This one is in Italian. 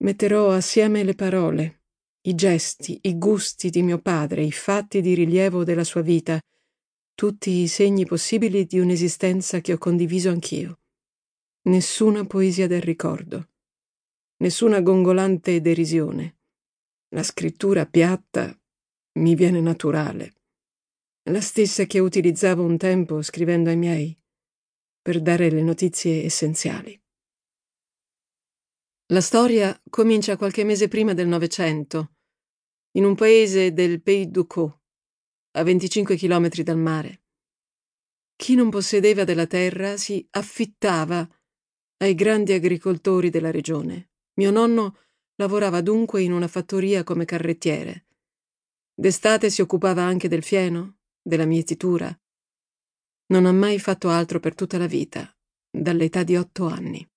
Metterò assieme le parole, i gesti, i gusti di mio padre, i fatti di rilievo della sua vita, tutti i segni possibili di un'esistenza che ho condiviso anch'io. Nessuna poesia del ricordo, nessuna gongolante derisione. La scrittura piatta mi viene naturale, la stessa che utilizzavo un tempo scrivendo ai miei, per dare le notizie essenziali. La storia comincia qualche mese prima del Novecento, in un paese del Pays du Caux, a 25 chilometri dal mare. Chi non possedeva della terra si affittava ai grandi agricoltori della regione. Mio nonno lavorava dunque in una fattoria come carrettiere. D'estate si occupava anche del fieno, della mietitura. Non ha mai fatto altro per tutta la vita, dall'età di otto anni.